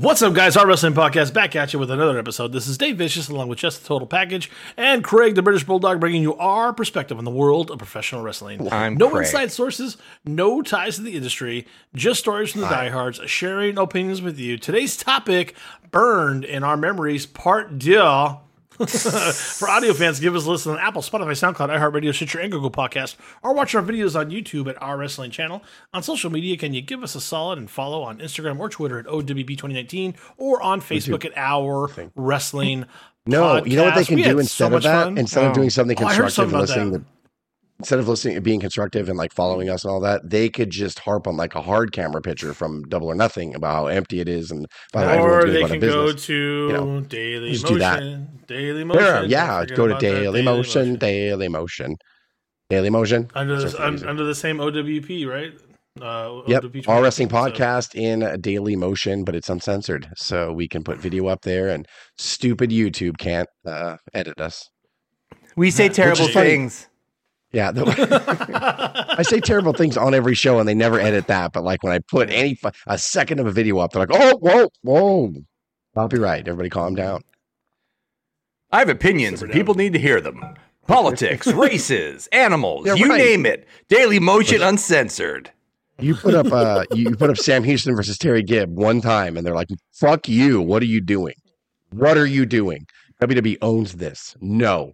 What's up, guys? Our Wrestling Podcast back at you with another episode. This is Dave Vicious, along with Jess the Total Package, and Craig, the British Bulldog, bringing you our perspective on the world of professional wrestling. I'm no Craig. inside sources, no ties to the industry, just stories from the diehards, sharing opinions with you. Today's topic: burned in our memories, part deux. For audio fans, give us a listen on Apple, Spotify, SoundCloud, iHeartRadio, Stitcher, and Google Podcast, or watch our videos on YouTube at Our Wrestling Channel. On social media, can you give us a solid and follow on Instagram or Twitter at OWP2019 or on Facebook at Our Wrestling No, you know what they can We do instead so of that? fun. Instead of Oh. doing something Oh, constructive something and listening that. to instead of listening being constructive and like following us and all that, they could just harp on like a hard camera picture from Double or Nothing about how empty it is and about how Or everyone's doing they about can a go business. to know, Daily just do that. Motion. Daily Motion. There, Don't yeah, go to about that Daily Motion, Daily Motion, Daily Motion. Under Search the, un, under the same OWP, right? Uh, Yep, All Wrestling 2019, so- Podcast in Daily Motion, but it's uncensored, so we can put video up there, and stupid YouTube can't uh, edit us. We say terrible Which funny. things. Yeah, the- I say terrible things on every show, and they never edit that. But like when I put any a second of a video up, they're like, "Oh, whoa, whoa, copyright! Everybody, calm down." I have opinions, and people need to hear them. Politics, races, animals, Yeah, you right. name it. Daily Motion Uncensored. You put up, uh, you put up Sam Houston versus Terry Gibb one time, and they're like, "Fuck you! What are you doing? What are you doing?" WWE owns this. No,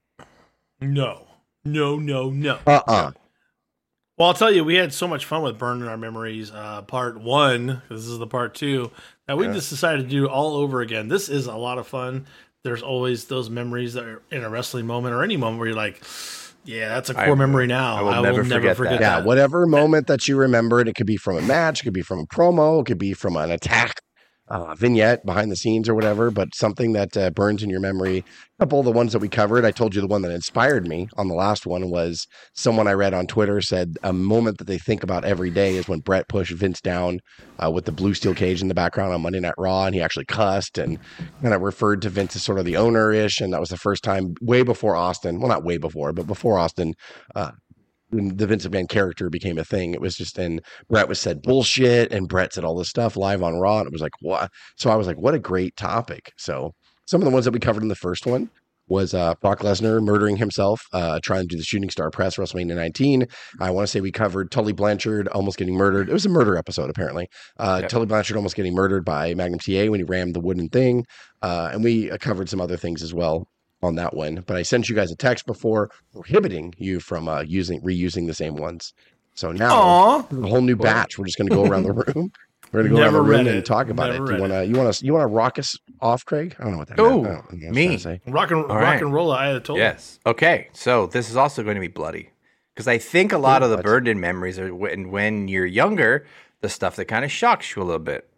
No, no, no, no. uh, uh Well, I'll tell you, we had so much fun with Burning Our Memories, uh, part one. This is the part two. That we Yeah. just decided to do all over again. This is a lot of fun. There's always those memories that are in a wrestling moment or any moment where you're like, yeah, that's a core memory now. I will never forget that. yeah. Whatever moment that you remembered, it could be from a match, it could be from a promo, it could be from an attack. Uh, vignette behind the scenes or whatever, but something that uh, burns in your memory. A couple of the ones that we covered, I told you the one that inspired me on the last one was someone I read on Twitter said a moment that they think about every day is when Bret pushed Vince down uh, with the blue steel cage in the background on Monday Night Raw, and he actually cussed and kind of referred to Vince as sort of the owner ish, and that was the first time way before Austin. Well, not way before, but before Austin. The Vince McMahon character became a thing. It was just, and Bret was said bullshit, and Bret said all this stuff live on Raw, and it was like, what? So I was like, what a great topic. So some of the ones that we covered in the first one was uh, Brock Lesnar murdering himself, uh, trying to do the shooting star press WrestleMania 19. I want to say we covered Tully Blanchard almost getting murdered. It was a murder episode, apparently. Uh, Yep. Tully Blanchard almost getting murdered by Magnum TA when he rammed the wooden thing. Uh, and we uh, covered some other things as well on that one. But I sent you guys a text before prohibiting you from uh, using reusing the same ones. So now Aw. a whole new batch. We're just going to go around the room. We're going to go Never around the room read and it. talk about Never it. read You want to you want to you want to rock us off, Craig? I don't know what that Oh, meant. I don't know what I was me. say. Rock and, rock right. and roll Ayatollah. Yes. Okay. So this is also going to be bloody because I think a lot of the What? burned in memories are when when you're younger, the stuff that kind of shocks you a little bit.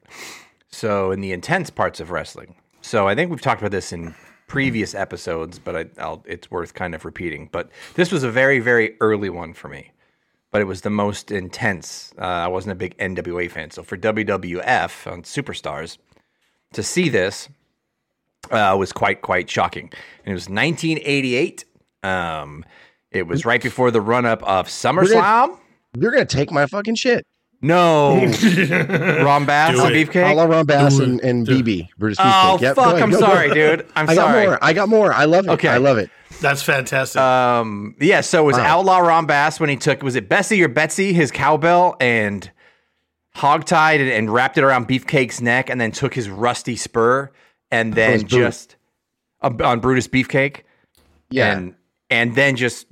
So in the intense parts of wrestling. So I think we've talked about this in previous episodes, but I, I'll, it's worth kind of repeating. But this was a very very early one for me. But it was the most intense. Uh, I wasn't a big NWA fan, so for WWF on Superstars to see this uh, was quite quite shocking. And it was 1988. Um, it was right before the run up of SummerSlam. You're going to take my fucking shit. No, Ron Bass Do on it. I Beefcake. love Ron Bass and, and Do. BB Brutus Oh Beefcake. Yep, go fuck! ahead, I'm go, go. sorry, dude. I'm I got sorry. more. I got more. I love it. Okay. I love it. That's fantastic. Um, yeah. So it was Wow. Outlaw Ron Bass when he took was it Bessie or Betsy his cowbell and hogtied and, and wrapped it around Beefcake's neck and then took his rusty spur and was then Brutus. just uh, on Brutus Beefcake. Yeah. and and then just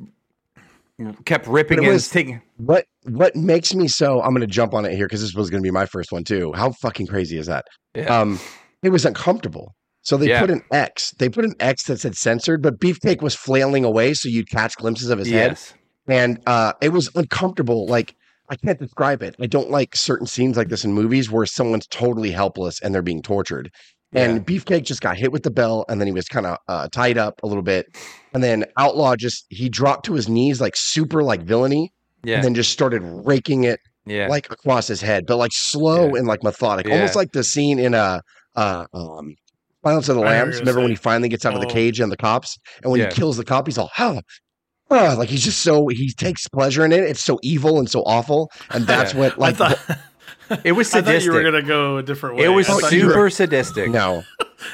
kept ripping But it and was- taking. What what makes me so I'm going to jump on it here because this was going to be my first one too. How fucking crazy is that? Yeah. Um, it was uncomfortable. So they Yeah. put an X. They put an X that said censored, but Beefcake was flailing away, so you'd catch glimpses of his head. and uh, it was uncomfortable. Like I can't describe it. I don't like certain scenes like this in movies where someone's totally helpless and they're being tortured. And Beefcake just got hit with the bell, and then he was kind of uh, tied up a little bit, and then Outlaw just he dropped to his knees like super like villainy, Yeah. and then just started raking it yeah. like across his head, but like slow Yeah. and like methodic, Yeah. almost like the scene in a uh, um, Silence of the I Lambs. Remember when he finally gets out of the Oh. cage and the cops, and when Yeah. he kills the cop, he's all, "Huh." Ah, like he's just so he takes pleasure in it. It's so evil and so awful, and that's Yeah. what I like thought It was I thought sadistic. you were gonna go a different way. it was I thought you were- super sadistic. No,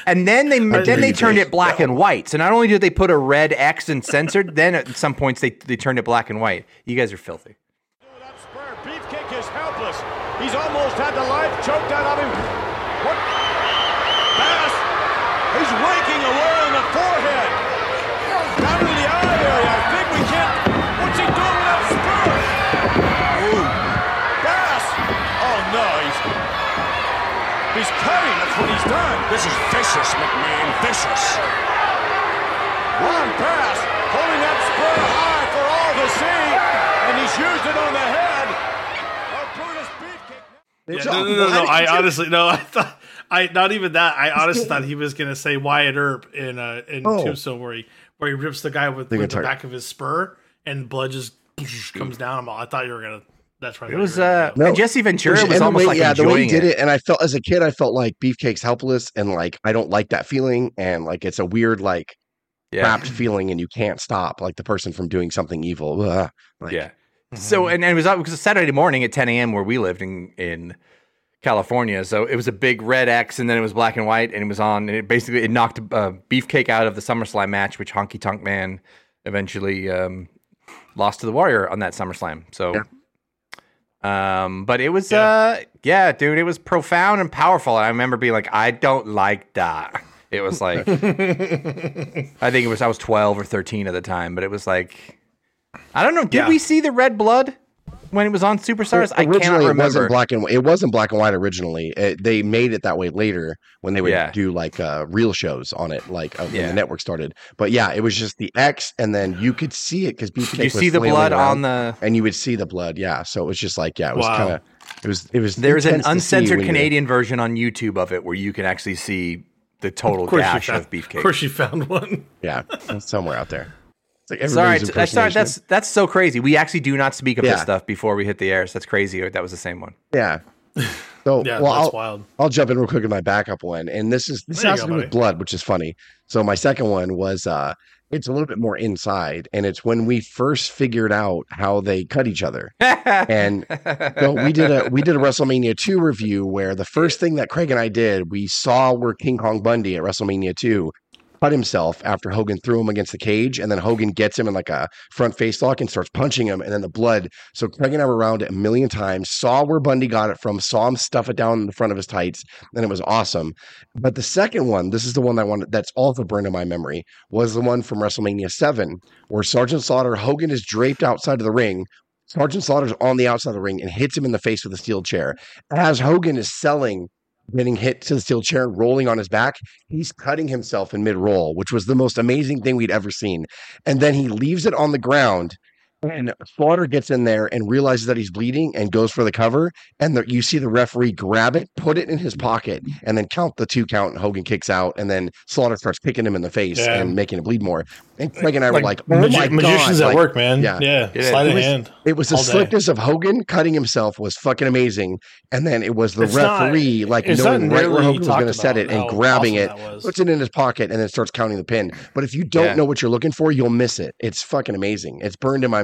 And then they then they turned it black and white. So not only did they put a red X and censored, then at some points they, they turned it black and white. You guys are filthy. Beefcake is helpless. He's almost had the life choked out of him. What? Bass. He's raking away on the forehead. Down to the eye area. I think we can't. What's he doing with that spur? Ooh. Bass. Oh no. He's. He's cutting. That's what he's done. This is vicious, McMahon. Vicious. Ron Bass holding that spur high for all to see, and he's used it on the head of Brutus Beefcake. Yeah, no, no, no, no. I honestly no. I thought I not even that. I honestly thought he was gonna say Wyatt Earp in uh, in Oh. Tombstone where he where he rips the guy with, They're with the back of his spur and blood just comes down. I thought you were gonna. That's right. It was uh No. and Jesse Ventura And was the almost way- like yeah, the way he did it. it. and I felt as a kid, I felt like Beefcake's helpless, and like I don't like that feeling, and like it's a weird like Yeah. trapped feeling, and you can't stop like the person from doing something evil. Ugh. Like, Yeah. So and, and it was it was Saturday morning at 10 a.m. where we lived in in California. So it was a big red X, and then it was black and white, and it was on. And it basically it knocked uh, Beefcake out of the SummerSlam match, which Honky Tonk Man eventually um, lost to the Warrior on that SummerSlam. So. Um, but it was, Yeah. uh, yeah, dude, it was profound and powerful. And I remember being like, I don't like that. It was like, I think it was, I was 12 or 13 at the time, but it was like, I don't know. Did Yeah. we see the red blood when it was on Superstars? I cannot originally it remember. wasn't black and it wasn't black and white originally. It, they made it that way later when they would Yeah. do like uh, real shows on it, like uh, when Yeah. the network started. But yeah, it was just the X, and then you could see it because Beefcake you was see the blood around, on the. and you would see the blood. Yeah, so it was just like yeah, it was Wow. kind of it was it was. There's an intense to see uncensored when you're- Canadian version on YouTube of it where you can actually see the total Of gash found, of Beefcake. of course, you found one. Yeah, somewhere out there. It's like Sorry, everybody's t- uh, sorry, that's that's so crazy. We actually do not speak of this stuff before we hit the air. So that's crazy. That was the same one. yeah. So Yeah, well, that's I'll, wild. I'll jump in real quick with my backup one, and this is this There you has to do with blood, which is funny. So my second one was uh it's a little bit more inside, and it's when we first figured out how they cut each other. And so we did a we did a WrestleMania two review where the first thing that Craig and I did, we saw where King Kong Bundy at WrestleMania two cut himself after Hogan threw him against the cage, and then Hogan gets him in like a front face lock and starts punching him, and then the blood. So Craig and I were around a million times, saw where Bundy got it from, saw him stuff it down in the front of his tights, and it was awesome. But the second one, this is the one that wanted that's also burned in my memory, was the one from WrestleMania seven, where Sergeant Slaughter Hogan is draped outside of the ring. Sergeant Slaughter's on the outside of the ring and hits him in the face with a steel chair. As Hogan is selling, getting hit to the steel chair, rolling on his back, he's cutting himself in mid roll, which was the most amazing thing we'd ever seen. And then he leaves it on the ground. And Slaughter gets in there and realizes that he's bleeding and goes for the cover. And the, you see the referee grab it, put it in his pocket, mm-hmm. and then count the two count. And Hogan kicks out. And then Slaughter starts kicking him in the face Yeah. and making it bleed more. And Craig and I were like, oh magi- my God. magicians at Like, work, man. yeah. Yeah, Yeah. sleight it of was, hand. it was the all day. slickness of Hogan cutting himself was fucking amazing, and then it was the It's not- referee like knowing right where Hogan was going to set it and grabbing awesome it, puts it in his pocket, and then starts counting the pin. But if you don't Yeah. know what you're looking for, you'll miss it. It's fucking amazing. It's burned in my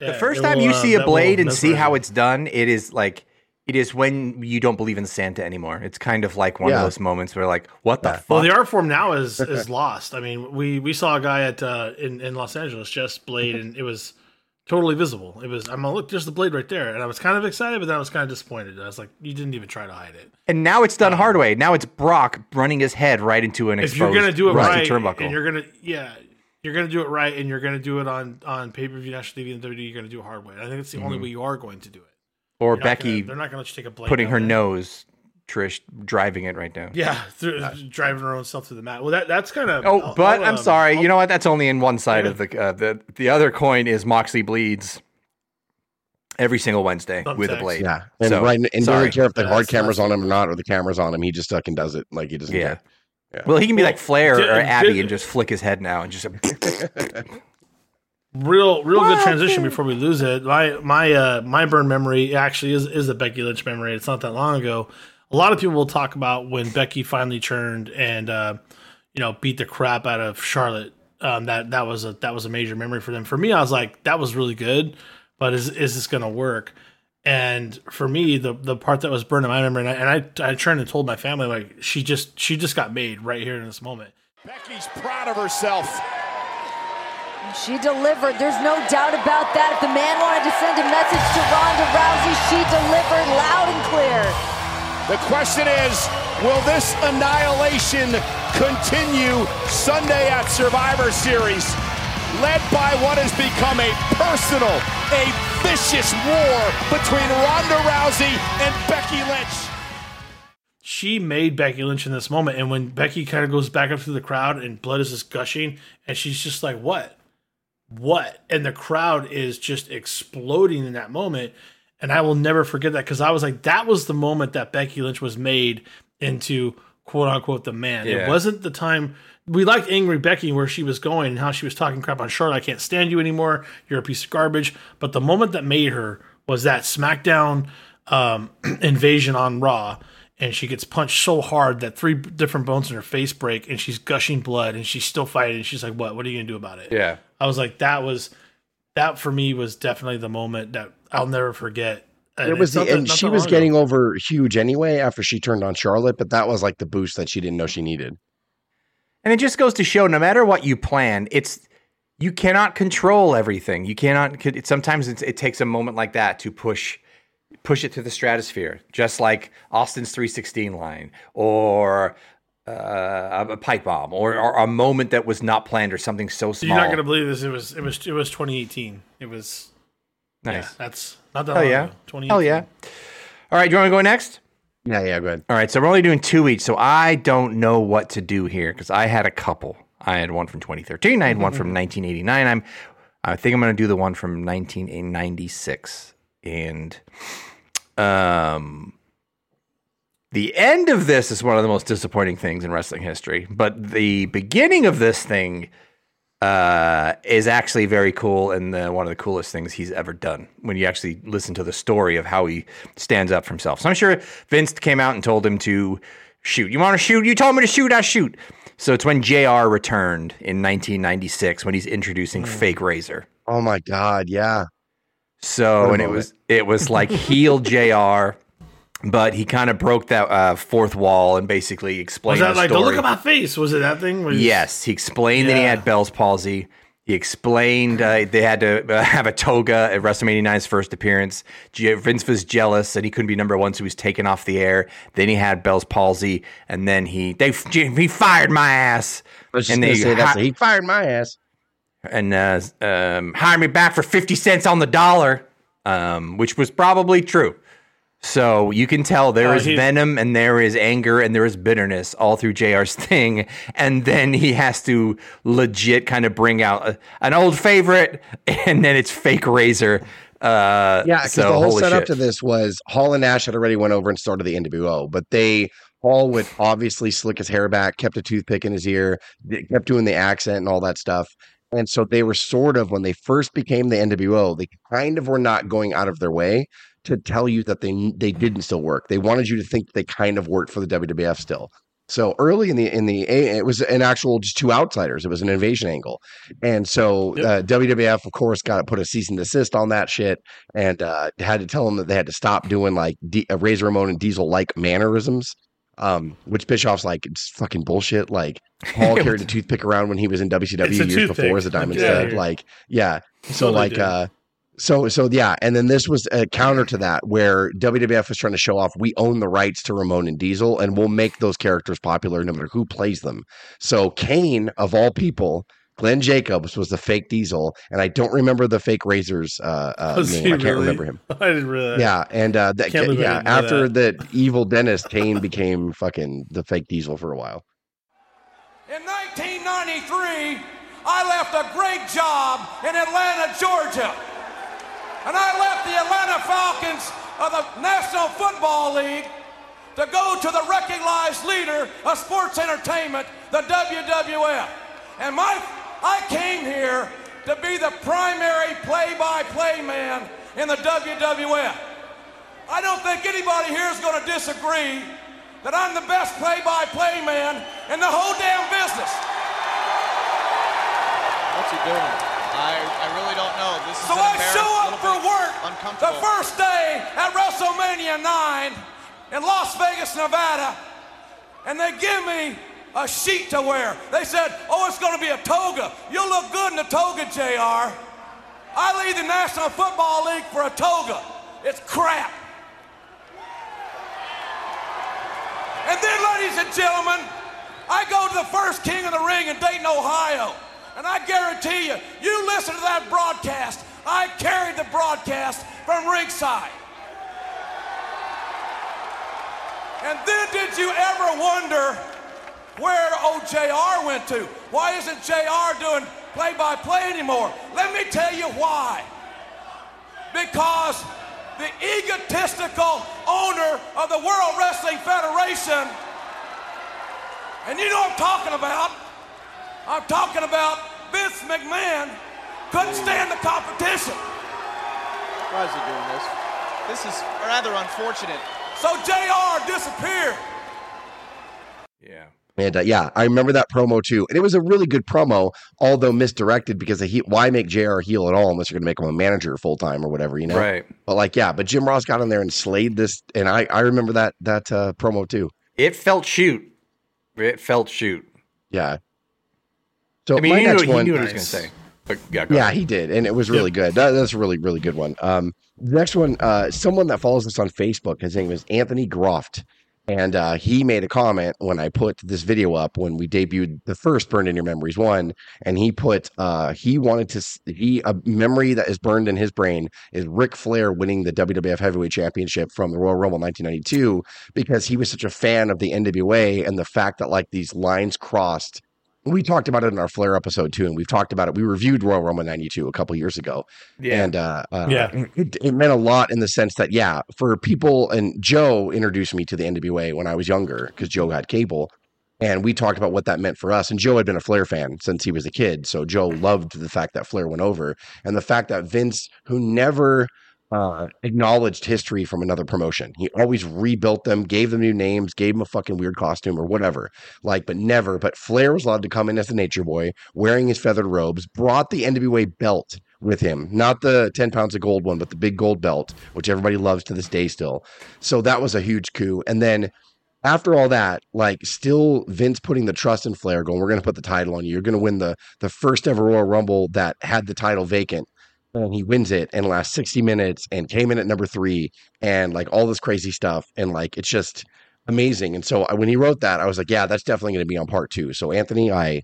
The first time will, you uh, see a blade and see how it's done, it is like it is when you don't believe in Santa anymore. It's kind of like one Yeah. of those moments where like, what the Yeah. fuck? Well, the art form now is is lost. I mean, we we saw a guy at uh, in in Los Angeles just blade, and it was totally visible. It was I'm gonna look, there's the blade right there, and I was kind of excited, but then I was kind of disappointed. I was like, you didn't even try to hide it. and now it's done hard way. Now it's Brock running his head right into an If exposed you're gonna do it rusty right, turnbuckle. and you're gonna yeah. You're gonna do it right, and you're gonna do it on on pay per view, national TV, and 30. You're gonna do it hard way. I think it's the only way you are going to do it. or You're not Becky gonna- they're not gonna let you take a blade putting her there. nose, Trish driving it right down. Yeah, through, driving her own self to the mat. Well, that that's kind of. Oh, but I'm um, sorry. You know what? That's only in one side of the uh, the the other coin is Moxley bleeds. every single Wednesday with a blade. Yeah, and So, right, and don't care if the Yeah, hard camera's on him or not, or the camera's on him. He just fucking does it like he doesn't Yeah. care. Well, he can be like Flair Did- or Abby did- and just flick his head now and just real real good transition before we lose it. My my uh my burn memory actually is is a Becky Lynch memory. It's not that long ago. A lot of people will talk about when Becky finally turned and uh, you know beat the crap out of Charlotte. Um, that that was a that was a major memory for them. For me, I was like that was really good, but is is this going to work? And for me, the the part that was burned in my memory, and I, and I I turned and told my family like she just she just got made right here in this moment. Becky's proud of herself. She delivered. There's no doubt about that. If the man wanted to send a message to Ronda Rousey, she delivered loud and clear. The question is, will this annihilation continue Sunday at Survivor Series? Led by what has become a personal, a vicious war between Ronda Rousey and Becky Lynch. she made Becky Lynch in this moment. And when Becky kind of goes back up to the crowd and blood is just gushing, and she's just like, What? What? And the crowd is just exploding in that moment. And I will never forget that because I was like, That was the moment that Becky Lynch was made into quote unquote the man. Yeah. It wasn't the time. We liked Angry Becky where she was going and how she was talking crap on Charlotte. I can't stand you anymore. You're a piece of garbage. But the moment that made her was that SmackDown um, invasion on Raw, and she gets punched so hard that three different bones in her face break, and she's gushing blood, and she's still fighting. And she's like, "What? What are you gonna do about it?" yeah. I was like, "That was that for me was definitely the moment that I'll never forget." And It was it's not the, that- and she was long ago. getting over huge anyway after she turned on Charlotte, but that was like the boost that she didn't know she needed. And it just goes to show no matter what you plan, it's you cannot control everything. You cannot it, sometimes it's, it takes a moment like that to push push it to the stratosphere, just like Austin's 316 line or uh, a pipe bomb or, or a moment that was not planned or something so small. You're not gonna believe this. It was it was it was 2018. It was nice. yeah. That's not that Hell long yeah. ago. 2018. Hell yeah. All right, do you want to go next? Yeah, yeah, go ahead. All right, so we're only doing two each, so I don't know what to do here because I had a couple. I had one from 2013. I had one from 1989. I'm, I think I'm going to do the one from 1996, and um, the end of this is one of the most disappointing things in wrestling history. But the beginning of this thing uh, is actually very cool and uh, one of the coolest things he's ever done when you actually listen to the story of how he stands up for himself. So I'm sure Vince came out and told him to shoot. You want to shoot? You told me to shoot, I shoot. So it's when JR returned in 1996 when he's introducing Fake Razor. Oh my god, yeah. So and it was it was like heel JR, but he kind of broke that uh, fourth wall and basically explained Was that the like, story. don't look at my face? Was it that thing? Where you- Yes, he explained that he had Bell's palsy. He explained uh, they had to uh, have a toga at WrestleMania 9's first appearance. Vince was jealous and he couldn't be number one, so he was taken off the air. Then he had Bell's palsy, and then he they he fired my ass. I was just And they say that's hi- he fired my ass. and uh, um, hired me back for 50 cents on the dollar, um, which was probably true. So you can tell there Uh, is venom and there is anger and there is bitterness all through JR's thing. And then he has to legit kind of bring out a, an old favorite and then it's fake razor. Uh, Yeah, because so the whole setup shit. to this was Hall and Nash had already went over and started the NWO, but they Hall would obviously slick his hair back, kept a toothpick in his ear, kept doing the accent and all that stuff. And so they were sort of when they first became the NWO, they kind of were not going out of their way to tell you that they they didn't still work. They wanted you to think they kind of worked for the WWF still. So early in the in the it was an actual just two outsiders. It was an invasion angle, and so Yep. uh, WWF of course got to put a cease and desist on that shit, and uh, had to tell them that they had to stop doing like D- uh, Razor Ramon and Diesel like mannerisms. Um, which Bischoff's like it's fucking bullshit. Like Paul carried a toothpick around when he was in WCW years toothpick. before as a Diamond Yeah. Stud. Like yeah, so Totally like did. uh so so yeah, and then this was a counter to that where WWF was trying to show off we own the rights to Ramon and Diesel and we'll make those characters popular no matter who plays them. So Kane of all people, Glenn Jacobs was the fake Diesel, and I don't remember the fake Razor's uh, uh name. I can't really? remember him. I didn't realize. Yeah, and uh that, Can't yeah, didn't know after the evil dentist, Kane became fucking the fake Diesel for a while. In 1993, I left a great job in Atlanta, Georgia. and I left the Atlanta Falcons of the National Football League to go to the recognized leader of sports entertainment, the WWF. And my, I came here to be the primary play-by-play man in the WWF. I don't think anybody here is going to disagree that I'm the best play-by-play man in the whole damn business. What's he doing? I, I really don't know. This is So I show up for work the first day at WrestleMania 9 in Las Vegas, Nevada, and they give me a sheet to wear. They said, oh, it's going to be a toga. You'll look good in a toga, JR. I leave the National Football League for a toga. It's crap. And then, ladies and gentlemen, I go to the first King of the Ring in Dayton, Ohio. And I guarantee you, you listen to that broadcast. I carried the broadcast from ringside. And then did you ever wonder where OJR went to? Why isn't JR doing play-by-play anymore? Let me tell you why. Because the egotistical owner of the World Wrestling Federation, and you know what I'm talking about, I'm talking about Vince McMahon couldn't stand the competition. Why is he doing this? This is rather unfortunate. So JR disappeared. Yeah. And uh, yeah, I remember that promo too, and it was a really good promo, although misdirected because he, why make JR heel at all unless you're going to make him a manager full time or whatever, you know? Right. But like, yeah, but Jim Ross got in there and slayed this, and I I remember that that uh, promo too. It felt shoot. It felt shoot. Yeah. So I mean, my he knew, next he knew what he was going to say. But yeah, yeah, he did, and it was really good. That, that's a really really good one. Um, the next one, uh, someone that follows us on Facebook, his name is Anthony Groft. And uh, he made a comment when I put this video up when we debuted the first Burned in Your Memories one, and he put uh, he wanted to he a memory that is burned in his brain is Ric Flair winning the WWF Heavyweight Championship from the Royal Rumble 1992 because he was such a fan of the NWA and the fact that like these lines crossed. We talked about it in our Flair episode too, and we've talked about it. We reviewed Royal Rumble 92 a couple years ago, Yeah. and uh, uh, Yeah. it, it meant a lot in the sense that, yeah, for people, and Joe introduced me to the NWA when I was younger because Joe had cable. And we talked about what that meant for us. And Joe had been a Flair fan since he was a kid. So Joe loved the fact that Flair went over and the fact that Vince, who never uh, acknowledged history from another promotion, he always rebuilt them, gave them new names, gave them a fucking weird costume or whatever. Like, but never. But Flair was allowed to come in as the nature boy, wearing his feathered robes, brought the NWA belt with him, not the 10 pounds of gold one, but the big gold belt, which everybody loves to this day still. So that was a huge coup. And then after all that, like still Vince putting the trust in Flair, going, "We're going to put the title on you. You're going to win the the first ever Royal Rumble that had the title vacant." And he wins it in the last 60 minutes and came in at number three and like all this crazy stuff. And like it's just amazing. And so I- when he wrote that, I was like, yeah, that's definitely going to be on part two. So Anthony, I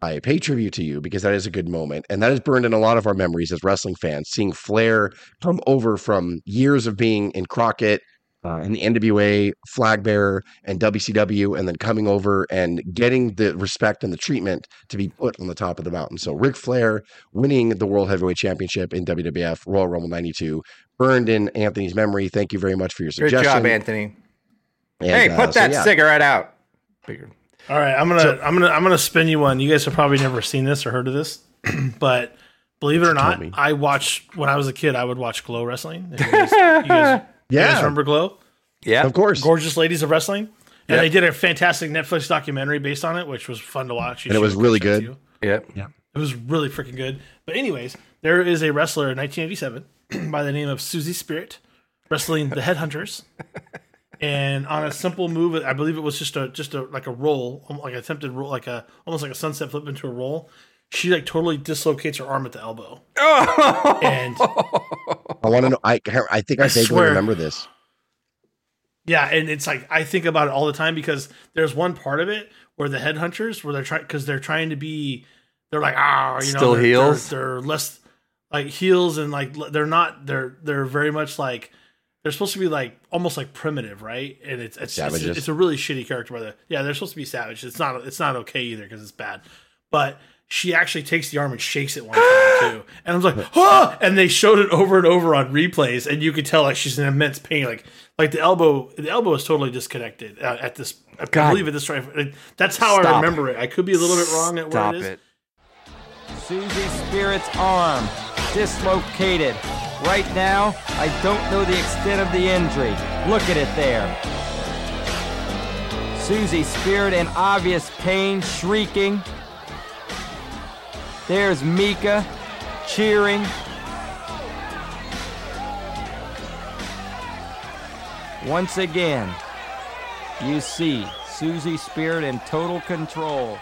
I pay tribute to you because that is a good moment. And that is burned in a lot of our memories as wrestling fans, seeing Flair come over from years of being in Crockett uh, and the NWA flag bearer and WCW, and then coming over and getting the respect and the treatment to be put on the top of the mountain. So Ric Flair winning the World Heavyweight Championship in WWF Royal Rumble 92 burned in Anthony's memory. Thank you very much for your suggestion. Good job, Anthony. And, hey, uh, put so, that yeah. cigarette out. Bigger. All right, I'm gonna I'm gonna I'm gonna spin you one. You guys have probably never seen this or heard of this, but believe it or not. I watched when I was a kid. I would watch Glow Wrestling. You guys, you guys, you guys Yeah. remember Glow? Yeah. Of course. Gorgeous Ladies of Wrestling, and Yep. they did a fantastic Netflix documentary based on it, which was fun to watch. You And it was really good. Yeah. Yep. It was really freaking good. But anyways, there is a wrestler in 1987 by the name of Susie Spirit wrestling the Headhunters. And on a simple move, I believe it was just a just a like a roll, um, like an attempted roll, like a almost like a sunset flip into a roll. She like totally dislocates her arm at the elbow. oh. and I want to know. I I think I, I vaguely swear. remember this. Yeah, and it's like I think about it all the time because there's one part of it where the headhunters where they're trying because they're trying to be they're like ah you know Still they're, heels? they're, they're less like heels and like they're not they're they're very much like they're supposed to be like almost like primitive right and it's it's, it's, it's a really shitty character by the yeah they're supposed to be savage it's not it's not okay either because it's bad but she actually takes the arm and shakes it one time too. And I was like, oh! And they showed it over and over on replays, and you could tell like she's in immense pain. Like like the elbow, the elbow is totally disconnected uh, at this. I God. believe at this right. That's how I Stop. remember it. I could be a little bit wrong at Stop what it is. it. Susie Spirit's arm dislocated. Right now, I don't know the extent of the injury. Look at it there. Susie Spirit in obvious pain, shrieking. There's Mika cheering. Once again, you see Susie Spirit in total control.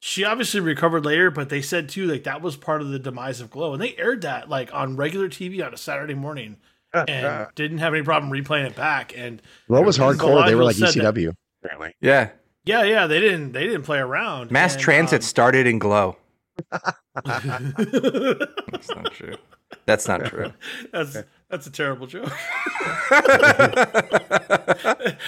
She obviously recovered later, but they said too like that was part of the demise of Glow, and they aired that like on regular TV on a Saturday morning, and didn't have any problem replaying it back. And Well, it was a hardcore. They were like ECW. Apparently. Yeah. Yeah, yeah, they didn't they didn't play around. Mass And, transit um, started in Glow. That's not true. That's not true. That's that's a terrible joke.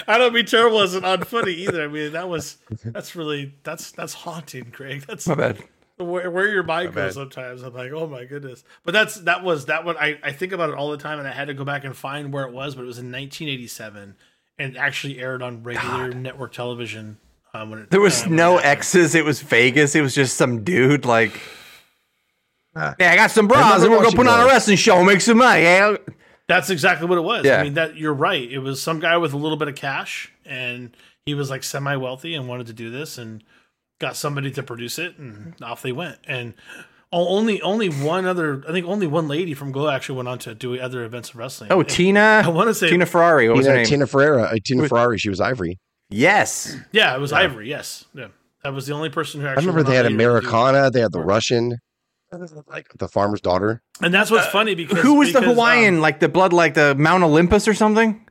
I don't mean terrible as an unfunny either. I mean that was that's really that's that's haunting, Craig. That's My bad. where, where your mind My goes bad. sometimes. I'm like, oh my goodness. But that's that was that one. I I think about it all the time, and I had to go back and find where it was. But it was in 1987, and it actually aired on regular network television. Um, when it, There was when no it happened. X's. It was Vegas. It was just some dude like. Ah. Yeah, I got some bras, and we're gonna put on a wrestling show, make some money. Yeah, That's exactly what it was. Yeah. I mean, that you're right. It was some guy with a little bit of cash, and he was like semi wealthy and wanted to do this, and got somebody to produce it, and off they went. And only only one other, I think only one lady from Glow actually went on to do other events of wrestling. Oh, And Tina. I wanna say- Tina Ferrari. What was her Tina, name? Tina Ferreira. Uh, Tina Ferrari. She was Ivory. Yes. yeah, it was Ivory. Yes, yeah, that was the only person who actually I remember they had later to do- Americana. They had the Russian. Like the farmer's daughter. and that's what's funny because Uh, Who was the because, um, Hawaiian? like the blood, like the Mount Olympus or something?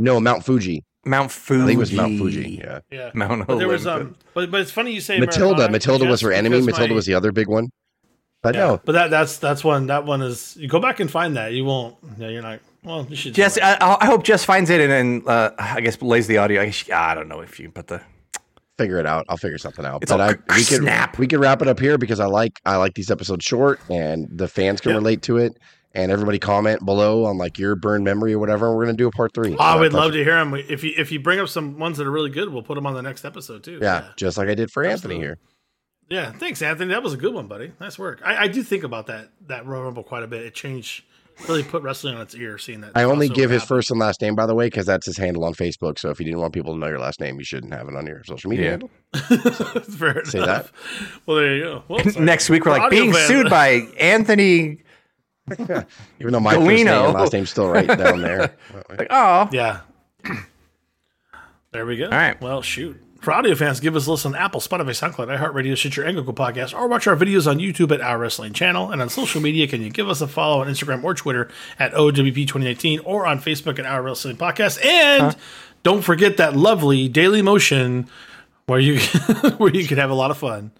No, Mount Fuji. Mount Fuji. I think it was Mount Fuji. Yeah. yeah, Mount but there was Olympus. um, but but it's funny you say Matilda. Americana, Matilda was her enemy. Matilda my- was the other big one. But Yeah, no, but that that's that's one that one is you go back and find that you won't yeah you're not well you should Jess, I, I hope Jess finds it and, and uh, I guess plays the audio. I, guess, I don't know if you put the. figure it out. I'll figure something out. It's but all I, we could snap. we could wrap it up here because I like I like these episodes short and the fans can Yeah. relate to it. And everybody comment below on like your burn memory or whatever. We're gonna do a part three. I would love to hear them. if you if you bring up some ones that are really good we'll put them on the next episode too Yeah, just like I did for Anthony here. yeah thanks Anthony that was a good one buddy nice work I, I do think about that that Royal Rumble quite a bit it changed really put wrestling on its ear seeing that I only give his happen. first and last name, by the way, because that's his handle on Facebook. So if you didn't want people to know your last name, you shouldn't have it on your social media Yeah. handle. Fair Say enough. well there you go well. Next week, we're like audio being fans- sued by Anthony. Even though my first name and last name's still right down there. Like, oh, yeah there we go all right. well shoot for audio fans, give us a listen on Apple, Spotify, SoundCloud, iHeartRadio, Stitcher, and Google Podcasts, or watch our videos on YouTube at Our Wrestling Channel. And on social media, can you give us a follow on Instagram or Twitter at OWP2019 or on Facebook at Our Wrestling Podcast? And don't forget that lovely Daily Motion where you where you can have a lot of fun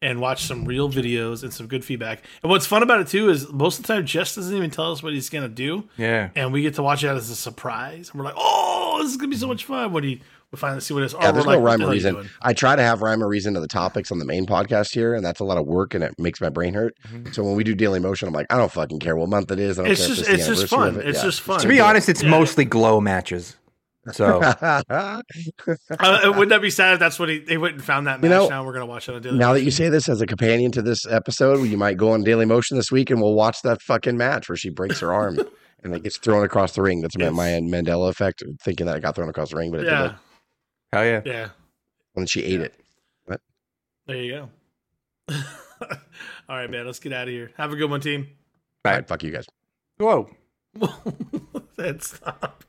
and watch some real videos and some good feedback. And what's fun about it too is most of the time Jess doesn't even tell us what he's gonna do. Yeah. And we get to watch it as a surprise. And we're like, oh, this is gonna be so much fun when he we finally see what it is. Or Yeah, there's no what rhyme or hell are you reason. I try to have rhyme or reason to the topics on the main podcast here, and that's a lot of work, and it makes my brain hurt. So when we do Daily Motion, I'm like, I don't fucking care what month it is. I don't It's care just the it's just fun. it. It's Yeah. just fun. to be honest, it's Yeah. mostly glow matches. So Uh, wouldn't that be sad if that's what he they went and found that match? You know, now we're gonna watch it on daily. now that you say this as a companion to this episode, you might go on Daily Motion this week, and we'll watch that fucking match where she breaks her arm and it gets thrown across the ring. That's my my Mandela effect, thinking that it got thrown across the ring, but it yeah, didn't. Hell yeah. yeah. And she ate it. What? There you go. All right, man. Let's get out of here. Have a good one, team. All right, fuck you guys. Whoa. Then stop.